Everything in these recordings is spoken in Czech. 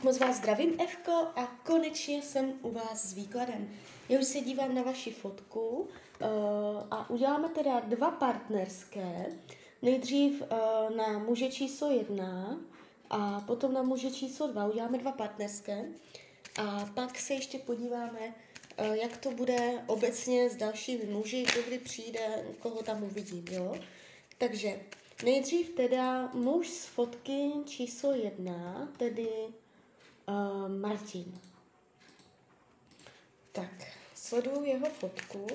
Tak moc vás zdravím, Evko, a konečně jsem u vás s výkladem. Já už se dívám na vaši fotku uh, a uděláme teda dva partnerské. Nejdřív uh, na muže číslo jedna a potom na muže číslo dva. Uděláme dva partnerské a pak se ještě podíváme, uh, jak to bude obecně s dalšími muži, kdo kdy přijde, koho tam uvidím, jo? Takže nejdřív teda muž z fotky číslo jedna, tedy uh, Martin. Tak, sleduju jeho fotku.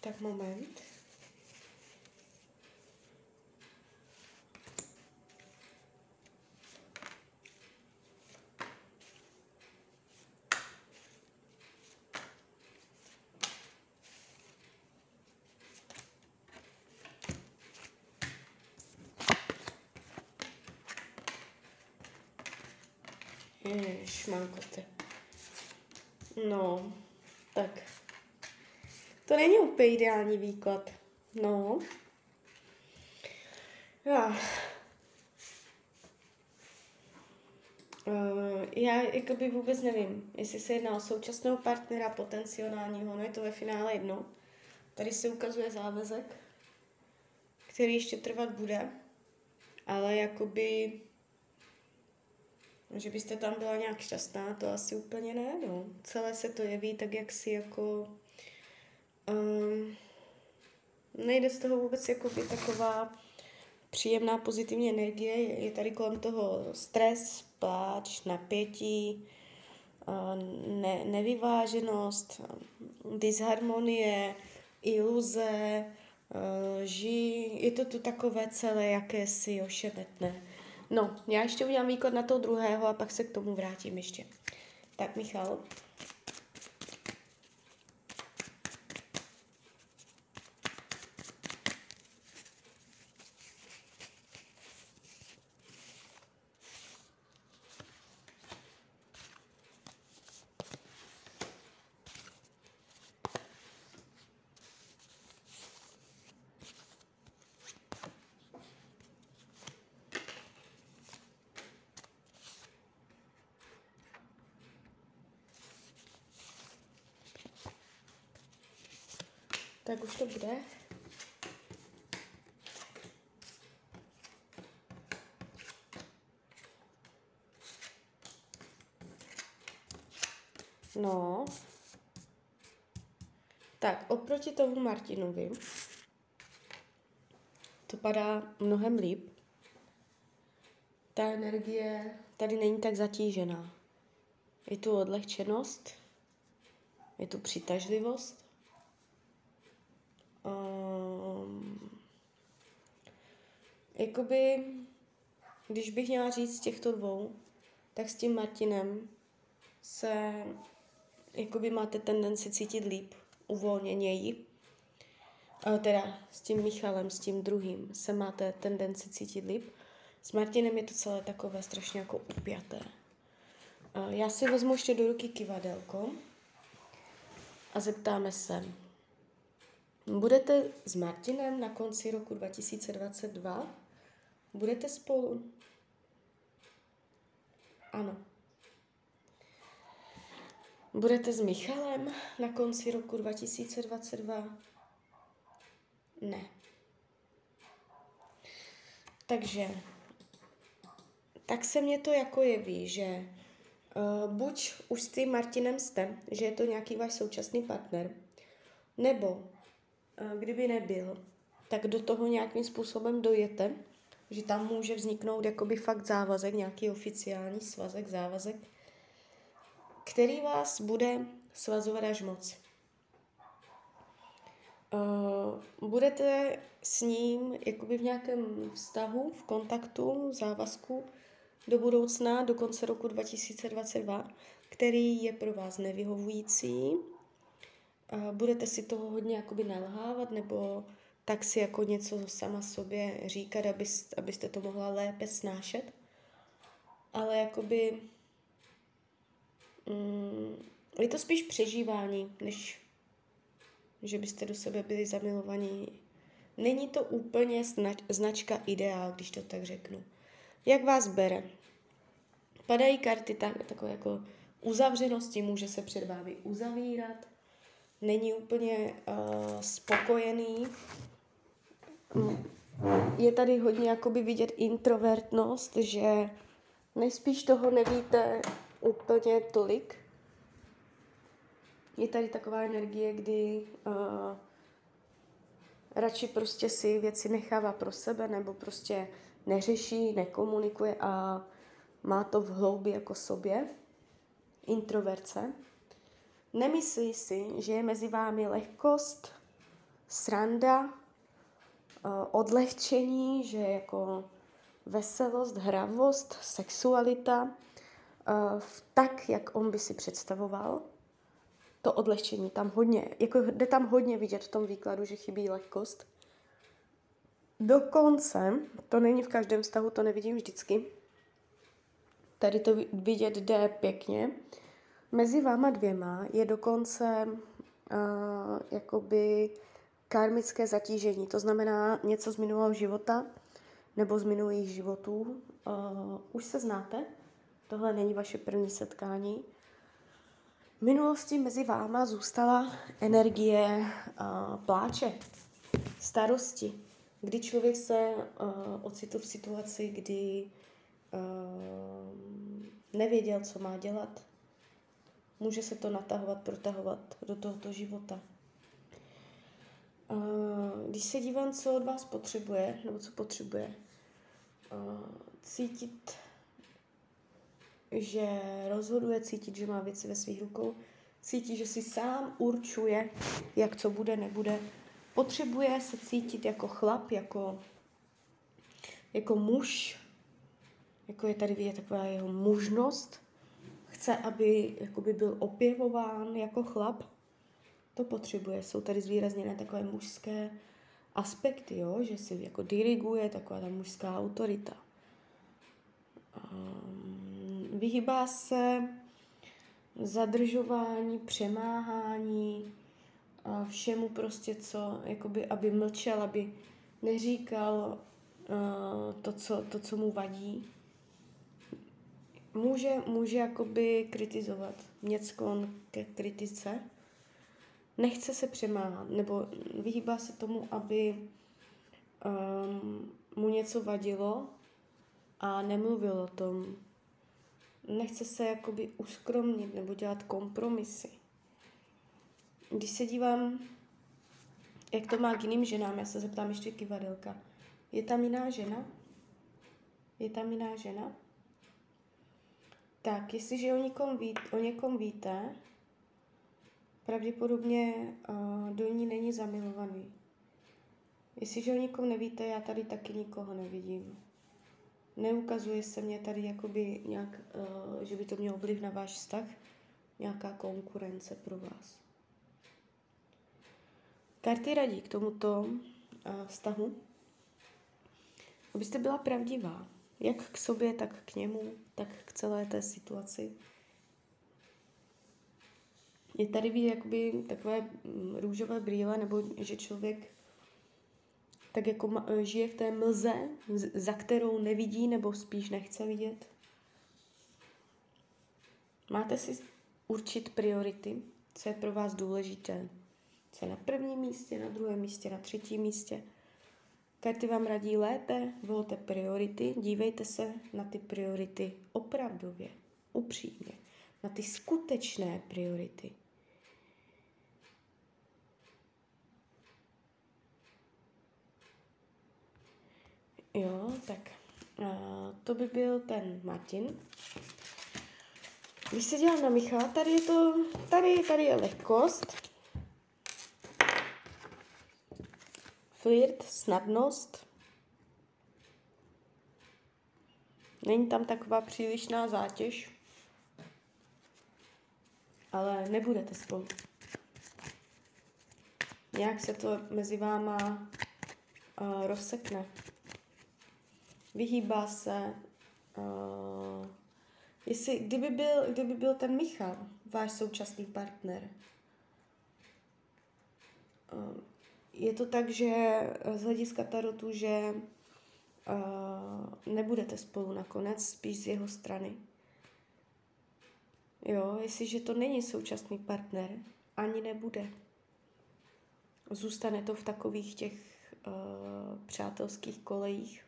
Tak moment. Šmankote. No, tak. To není úplně ideální výklad. No. Já. Uh, já jakoby vůbec nevím, jestli se jedná o současného partnera, potenciálního, no je to ve finále jedno. Tady se ukazuje závazek, který ještě trvat bude, ale jakoby že byste tam byla nějak šťastná, to asi úplně ne, no. Celé se to jeví tak, jak si jako... Um, nejde z toho vůbec jako by taková příjemná pozitivní energie, je tady kolem toho stres, pláč, napětí, ne, nevyváženost, disharmonie, iluze, lži, je to tu takové celé jakési ošemetné. No, já ještě udělám výklad na toho druhého a pak se k tomu vrátím ještě. Tak, Michal. Tak už to bude. No. Tak, oproti tomu Martinovi to padá mnohem líp. Ta energie tady není tak zatížená. Je tu odlehčenost, je tu přitažlivost, Um, jakoby, když bych měla říct z těchto dvou, tak s tím Martinem se jakoby máte tendenci cítit líp, uvolněněji. A teda s tím Michalem, s tím druhým se máte tendenci cítit líp. S Martinem je to celé takové strašně jako upjaté. Já si vezmu ještě do ruky kivadelko a zeptáme se, Budete s Martinem na konci roku 2022? Budete spolu? Ano. Budete s Michalem na konci roku 2022? Ne. Takže, tak se mně to jako jeví, že uh, buď už s tím Martinem jste, že je to nějaký váš současný partner, nebo kdyby nebyl, tak do toho nějakým způsobem dojete, že tam může vzniknout jakoby fakt závazek, nějaký oficiální svazek, závazek, který vás bude svazovat až moc. Uh, budete s ním jakoby v nějakém vztahu, v kontaktu, závazku do budoucna, do konce roku 2022, který je pro vás nevyhovující, budete si toho hodně jakoby nalhávat nebo tak si jako něco sama sobě říkat, abyste, abyste to mohla lépe snášet. Ale jakoby mm, je to spíš přežívání, než že byste do sebe byli zamilovaní není to úplně znač- značka ideál, když to tak řeknu. Jak vás bere? Padají karty tak, takové jako uzavřenosti, může se před vámi uzavírat, není úplně uh, spokojený. Je tady hodně jakoby vidět introvertnost, že nejspíš toho nevíte úplně tolik. Je tady taková energie, kdy uh, radši prostě si věci nechává pro sebe nebo prostě neřeší, nekomunikuje a má to v hloubi jako sobě. Introverce. Nemyslí si, že je mezi vámi lehkost, sranda, eh, odlehčení, že jako veselost, hravost, sexualita, eh, tak, jak on by si představoval. To odlehčení tam hodně, jako jde tam hodně vidět v tom výkladu, že chybí lehkost. Dokonce, to není v každém vztahu, to nevidím vždycky, tady to vidět jde pěkně, Mezi váma dvěma je dokonce uh, jakoby karmické zatížení, to znamená něco z minulého života nebo z minulých životů. Uh, už se znáte, tohle není vaše první setkání. V minulosti mezi váma zůstala energie uh, pláče, starosti, kdy člověk se uh, ocitl v situaci, kdy uh, nevěděl, co má dělat, může se to natahovat, protahovat do tohoto života. Když se dívám, co od vás potřebuje, nebo co potřebuje, cítit, že rozhoduje, cítit, že má věci ve svých rukou, cítit, že si sám určuje, jak co bude, nebude. Potřebuje se cítit jako chlap, jako, jako muž, jako je tady vidět taková jeho mužnost, chce, aby jakoby byl opěvován jako chlap, to potřebuje. Jsou tady zvýrazněné takové mužské aspekty, jo? že si jako diriguje taková ta mužská autorita. Um, vyhýbá se zadržování, přemáhání, a všemu prostě, co, jakoby, aby mlčel, aby neříkal uh, to, co, to, co mu vadí může, může jakoby kritizovat něco ke kritice, nechce se přemáhat, nebo vyhýbá se tomu, aby um, mu něco vadilo a nemluvil o tom. Nechce se jakoby uskromnit nebo dělat kompromisy. Když se dívám, jak to má k jiným ženám, já se zeptám ještě kivadelka. Je tam jiná žena? Je tam jiná žena? Tak, jestliže o někom, ví, o někom víte, pravděpodobně uh, do ní není zamilovaný. Jestliže o někom nevíte, já tady taky nikoho nevidím. Neukazuje se mě tady jakoby nějak, uh, že by to mělo vliv na váš vztah, nějaká konkurence pro vás. Karty radí k tomuto uh, vztahu, abyste byla pravdivá. Jak k sobě, tak k němu, tak k celé té situaci. Je tady být jakoby takové mm, růžové brýle, nebo že člověk tak jako žije v té mlze, za kterou nevidí nebo spíš nechce vidět. Máte si určit priority, co je pro vás důležité. Co je na prvním místě, na druhém místě, na třetím místě. Karty vám radí lépe, volte priority, dívejte se na ty priority opravdově, upřímně, na ty skutečné priority. Jo, tak to by byl ten Martin. Když se dělám na Michala, tady je to, tady, tady je lehkost, flirt, snadnost. Není tam taková přílišná zátěž, ale nebudete spolu. Nějak se to mezi váma uh, rozsekne. Vyhýbá se. Uh, jestli, kdyby, byl, kdyby byl ten Michal, váš současný partner, uh, je to tak, že z hlediska tarotu, že uh, nebudete spolu nakonec, spíš z jeho strany. Jo, jestliže to není současný partner, ani nebude. Zůstane to v takových těch uh, přátelských kolejích.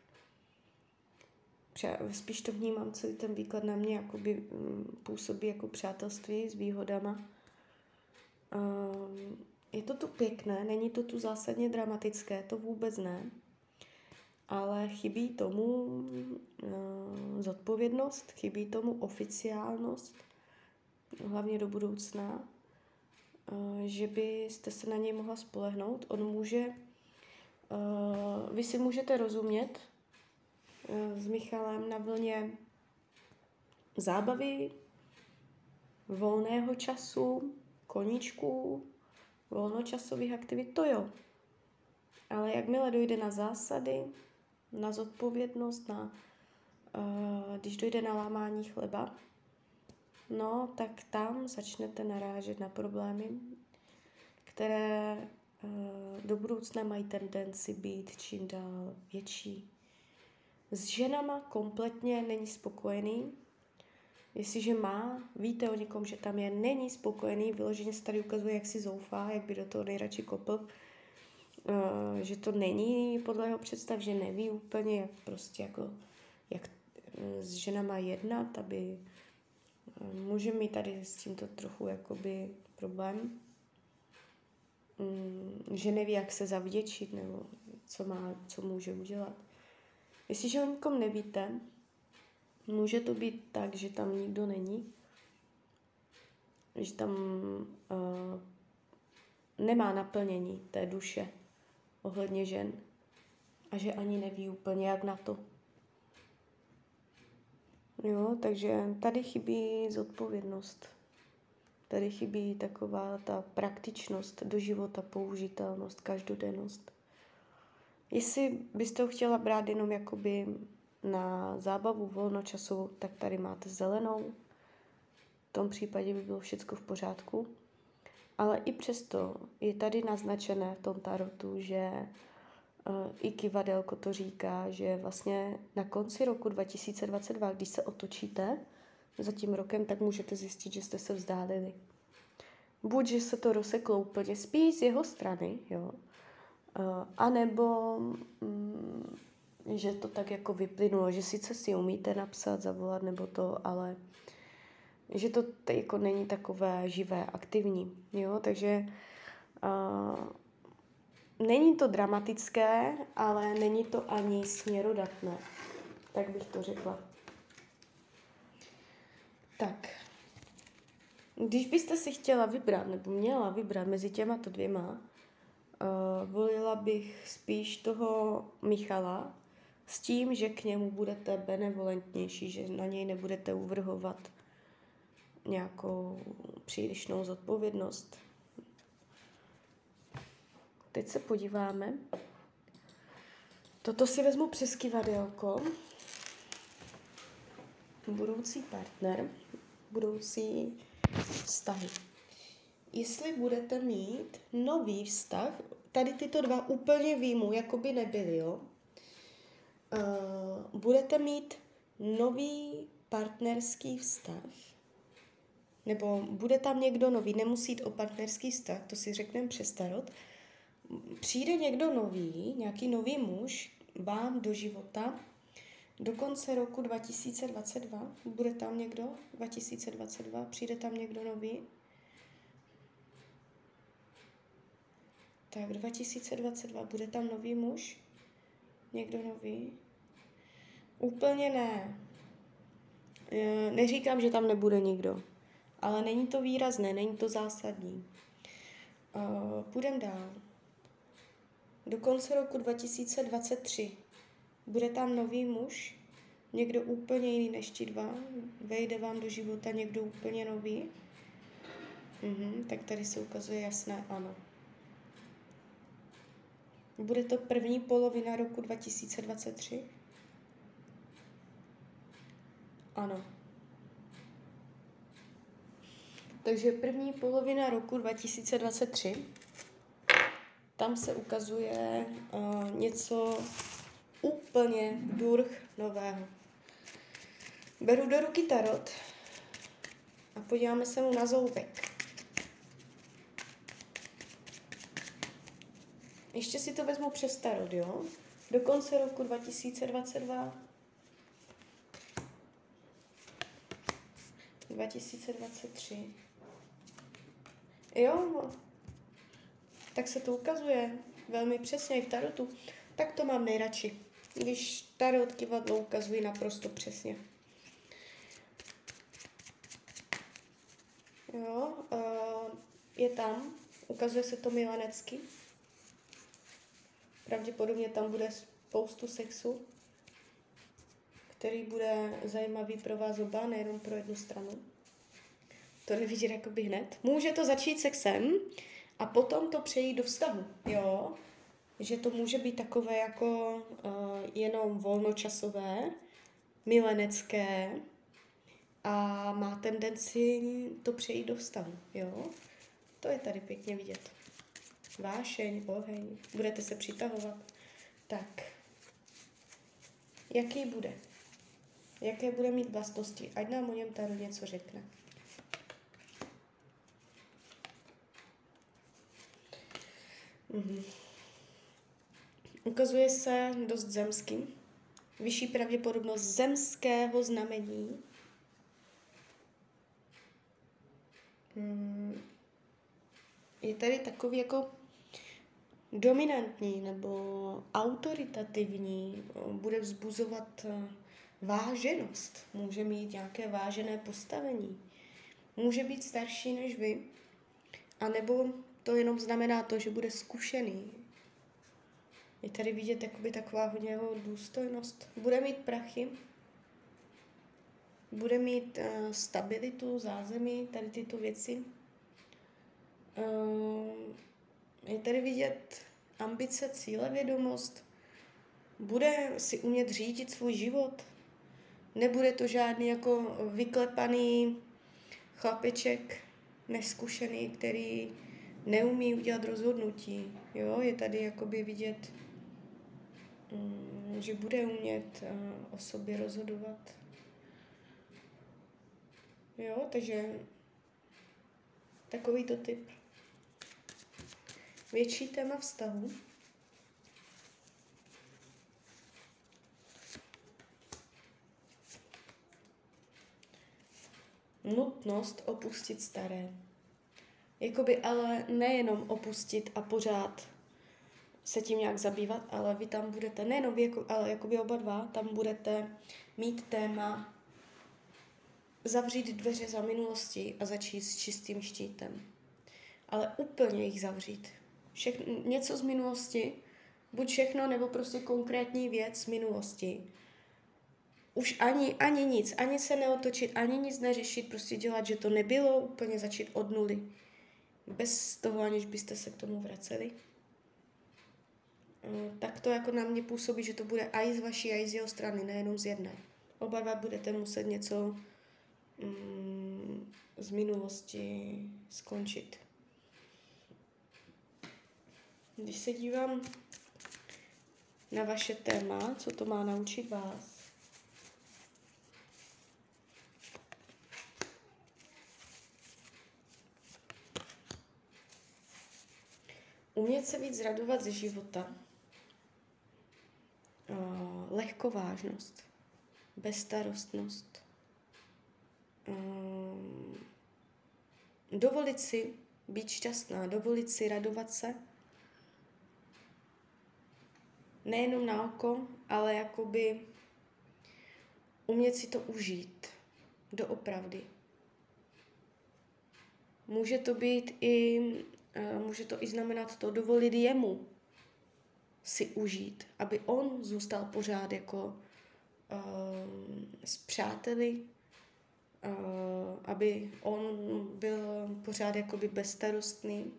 Pře- spíš to vnímám celý ten výklad na mě, jakoby um, působí jako přátelství s výhodama. Um, je to tu pěkné, není to tu zásadně dramatické, to vůbec ne. Ale chybí tomu uh, zodpovědnost, chybí tomu oficiálnost, hlavně do budoucna, uh, že byste se na něj mohla spolehnout. On může, uh, vy si můžete rozumět uh, s Michalem na vlně zábavy, volného času, koníčků, volnočasových aktivit, to jo. Ale jakmile dojde na zásady, na zodpovědnost, na, uh, když dojde na lámání chleba, no, tak tam začnete narážet na problémy, které uh, do budoucna mají tendenci být čím dál větší. S ženama kompletně není spokojený, Jestliže má, víte o někom, že tam je, není spokojený, vyloženě se tady ukazuje, jak si zoufá, jak by do toho nejradši kopl, uh, že to není podle jeho představ, že neví úplně, jak prostě jako, jak s ženama jednat, aby uh, může mít tady s tímto trochu jakoby problém, um, že neví, jak se zavděčit, nebo co má, co může udělat. Jestliže o někom nevíte, Může to být tak, že tam nikdo není, že tam uh, nemá naplnění té duše ohledně žen a že ani neví úplně, jak na to. Jo, takže tady chybí zodpovědnost. Tady chybí taková ta praktičnost do života, použitelnost, každodennost. Jestli byste ho chtěla brát jenom jakoby na zábavu volnočasovou, tak tady máte zelenou. V tom případě by bylo všechno v pořádku. Ale i přesto je tady naznačené v tom tarotu, že uh, i kivadelko to říká, že vlastně na konci roku 2022, když se otočíte za tím rokem, tak můžete zjistit, že jste se vzdálili. Buď, že se to rozseklo úplně spíš z jeho strany, jo, uh, anebo um, že to tak jako vyplynulo, že sice si umíte napsat, zavolat nebo to, ale že to jako není takové živé, aktivní, jo, takže uh, není to dramatické, ale není to ani směrodatné, tak bych to řekla. Tak, když byste si chtěla vybrat, nebo měla vybrat mezi těma to dvěma, uh, volila bych spíš toho Michala, s tím, že k němu budete benevolentnější, že na něj nebudete uvrhovat nějakou přílišnou zodpovědnost. Teď se podíváme. Toto si vezmu přes kivadelko. Budoucí partner, budoucí vztahy. Jestli budete mít nový vztah, tady tyto dva úplně výjmu, jako by nebyly, jo? Uh, budete mít nový partnerský vztah, nebo bude tam někdo nový, nemusí jít o partnerský vztah, to si řekneme přes tarot, přijde někdo nový, nějaký nový muž vám do života do konce roku 2022. Bude tam někdo 2022? Přijde tam někdo nový? Tak 2022 bude tam nový muž? Někdo nový? Úplně ne. E, neříkám, že tam nebude nikdo, ale není to výrazné, není to zásadní. E, půjdem dál. Do konce roku 2023 bude tam nový muž, někdo úplně jiný než ti dva, vejde vám do života někdo úplně nový. Mhm, tak tady se ukazuje jasné ano. Bude to první polovina roku 2023? Ano. Takže první polovina roku 2023 tam se ukazuje uh, něco úplně durch nového. Beru do ruky tarot a podíváme se mu na zoubek. Ještě si to vezmu přes tarot, jo? Do konce roku 2022. 2023. Jo, tak se to ukazuje velmi přesně i v tarotu. Tak to mám nejradši, když tarot kivadlo ukazují naprosto přesně. Jo, je tam, ukazuje se to milanecky. Pravděpodobně tam bude spoustu sexu, který bude zajímavý pro vás oba, nejenom pro jednu stranu. To jde vidět jakoby hned. Může to začít sexem a potom to přejít do vztahu, jo. Že to může být takové jako uh, jenom volnočasové, milenecké a má tendenci to přejít do vztahu, jo. To je tady pěkně vidět vášeň, oheň, budete se přitahovat. Tak, jaký bude? Jaké bude mít vlastnosti? Ať nám o něm tady něco řekne. Mhm. Ukazuje se dost zemským. Vyšší pravděpodobnost zemského znamení. Hmm. Je tady takový jako dominantní nebo autoritativní, bude vzbuzovat eh, váženost, může mít nějaké vážené postavení, může být starší než vy, anebo to jenom znamená to, že bude zkušený. Je tady vidět jakoby taková hodně jeho důstojnost. Bude mít prachy, bude mít uh, stabilitu, zázemí, tady tyto věci. Uh, je tady vidět ambice, cíle, vědomost. Bude si umět řídit svůj život. Nebude to žádný jako vyklepaný chlapeček, neskušený, který neumí udělat rozhodnutí. Jo, je tady jakoby vidět, mm, že bude umět o sobě rozhodovat. Jo, takže takovýto typ větší téma vztahu. Nutnost opustit staré. Jakoby ale nejenom opustit a pořád se tím nějak zabývat, ale vy tam budete, nejenom vy, jako, ale jakoby oba dva, tam budete mít téma zavřít dveře za minulosti a začít s čistým štítem. Ale úplně jich zavřít všechno, něco z minulosti, buď všechno, nebo prostě konkrétní věc z minulosti. Už ani, ani nic, ani se neotočit, ani nic neřešit, prostě dělat, že to nebylo, úplně začít od nuly. Bez toho, aniž byste se k tomu vraceli. Eh, tak to jako na mě působí, že to bude i z vaší, i z jeho strany, nejenom z jedné. Oba dva budete muset něco mm, z minulosti skončit. Když se dívám na vaše téma, co to má naučit vás, Umět se víc zradovat ze života. Lehkovážnost. Bezstarostnost. Dovolit si být šťastná, dovolit si radovat se nejenom na oko, ale jakoby umět si to užít doopravdy. Může to být i, může to i znamenat to dovolit jemu si užít, aby on zůstal pořád jako uh, s přáteli, uh, aby on byl pořád jakoby bezstarostný,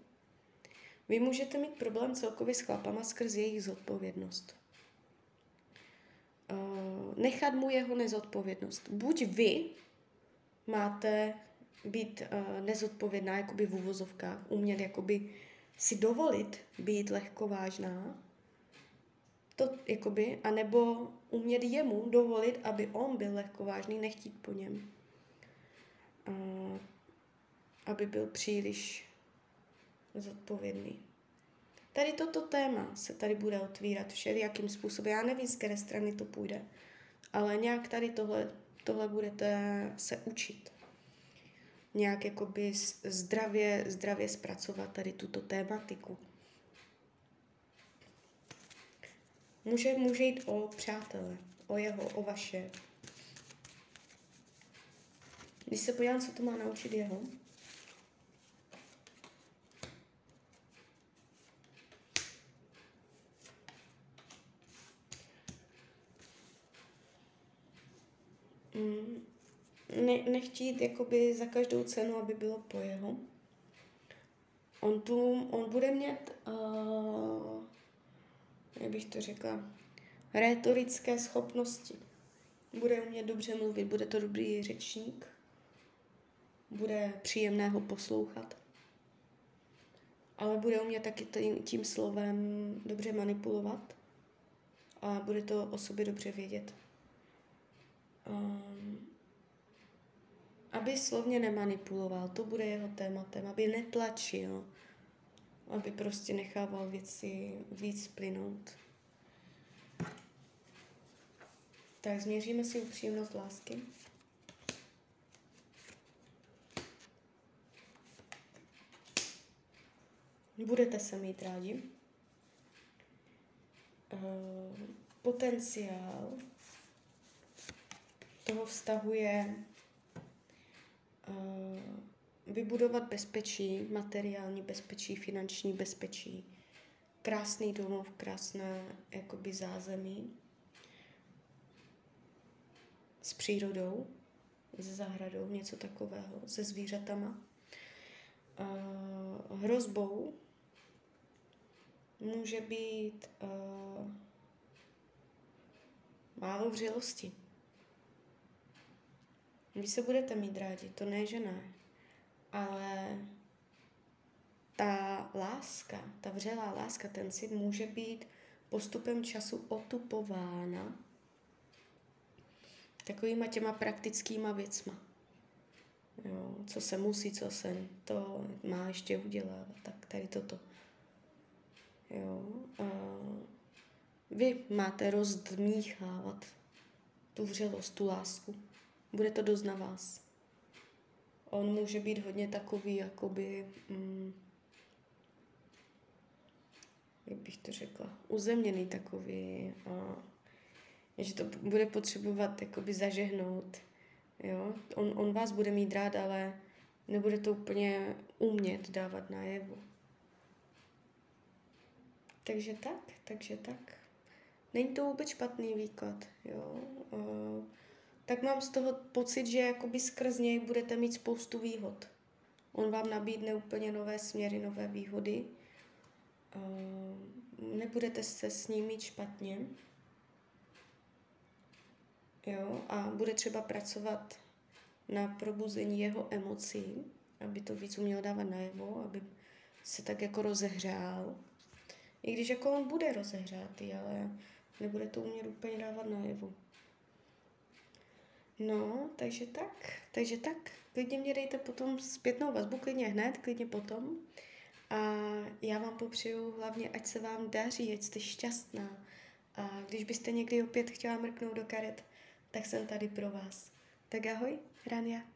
vy můžete mít problém celkově s chlapama skrz jejich zodpovědnost. Uh, nechat mu jeho nezodpovědnost. Buď vy máte být uh, nezodpovědná jakoby v uvozovkách, umět jakoby si dovolit být lehkovážná, to jakoby, anebo umět jemu dovolit, aby on byl lehkovážný, nechtít po něm. A, aby byl příliš zodpovědný. Tady toto téma se tady bude otvírat všelijakým způsobem. Já nevím, z které strany to půjde, ale nějak tady tohle, tohle budete se učit. Nějak jakoby zdravě, zdravě zpracovat tady tuto tématiku. Může, může jít o přátele, o jeho, o vaše. Když se podívám, co to má naučit jeho, mm, ne, nechtít jakoby za každou cenu, aby bylo po jeho. On tu, on bude mít uh, jak bych to řekla, rétorické schopnosti. Bude umět dobře mluvit, bude to dobrý řečník, bude příjemné ho poslouchat, ale bude umět taky tím, tím slovem dobře manipulovat a bude to o sobě dobře vědět. Um, aby slovně nemanipuloval, to bude jeho tématem, aby netlačil, aby prostě nechával věci víc plynout. Tak změříme si upřímnost lásky. Budete se mít rádi. Uh, potenciál toho vztahu je vybudovat bezpečí, materiální bezpečí, finanční bezpečí, krásný domov, krásné jakoby zázemí s přírodou, s zahradou, něco takového, se zvířatama. Uh, hrozbou může být uh, málo vřelosti. Vy se budete mít rádi, to ne, že ne ale ta láska, ta vřelá láska, ten cit může být postupem času otupována takovýma těma praktickýma věcma. Jo, co se musí, co se to má ještě udělat, tak tady toto. Jo, a vy máte rozdmíchávat tu vřelost, tu lásku. Bude to dost na vás on může být hodně takový, jakoby, mm, jak bych to řekla, uzemněný takový, a, že to bude potřebovat jakoby zažehnout, jo. On, on vás bude mít rád, ale nebude to úplně umět dávat najevo. Takže tak, takže tak. Není to vůbec špatný výklad, jo. Uh, tak mám z toho pocit, že jakoby skrz něj budete mít spoustu výhod. On vám nabídne úplně nové směry, nové výhody. Uh, nebudete se s ním mít špatně. Jo, a bude třeba pracovat na probuzení jeho emocí, aby to víc uměl dávat najevo, aby se tak jako rozehřál. I když jako on bude rozehřátý, ale nebude to umět úplně dávat najevo. No, takže tak, takže tak. Klidně mě dejte potom zpětnou vazbu, klidně hned, klidně potom. A já vám popřeju hlavně, ať se vám daří, ať jste šťastná. A když byste někdy opět chtěla mrknout do karet, tak jsem tady pro vás. Tak ahoj, Rania.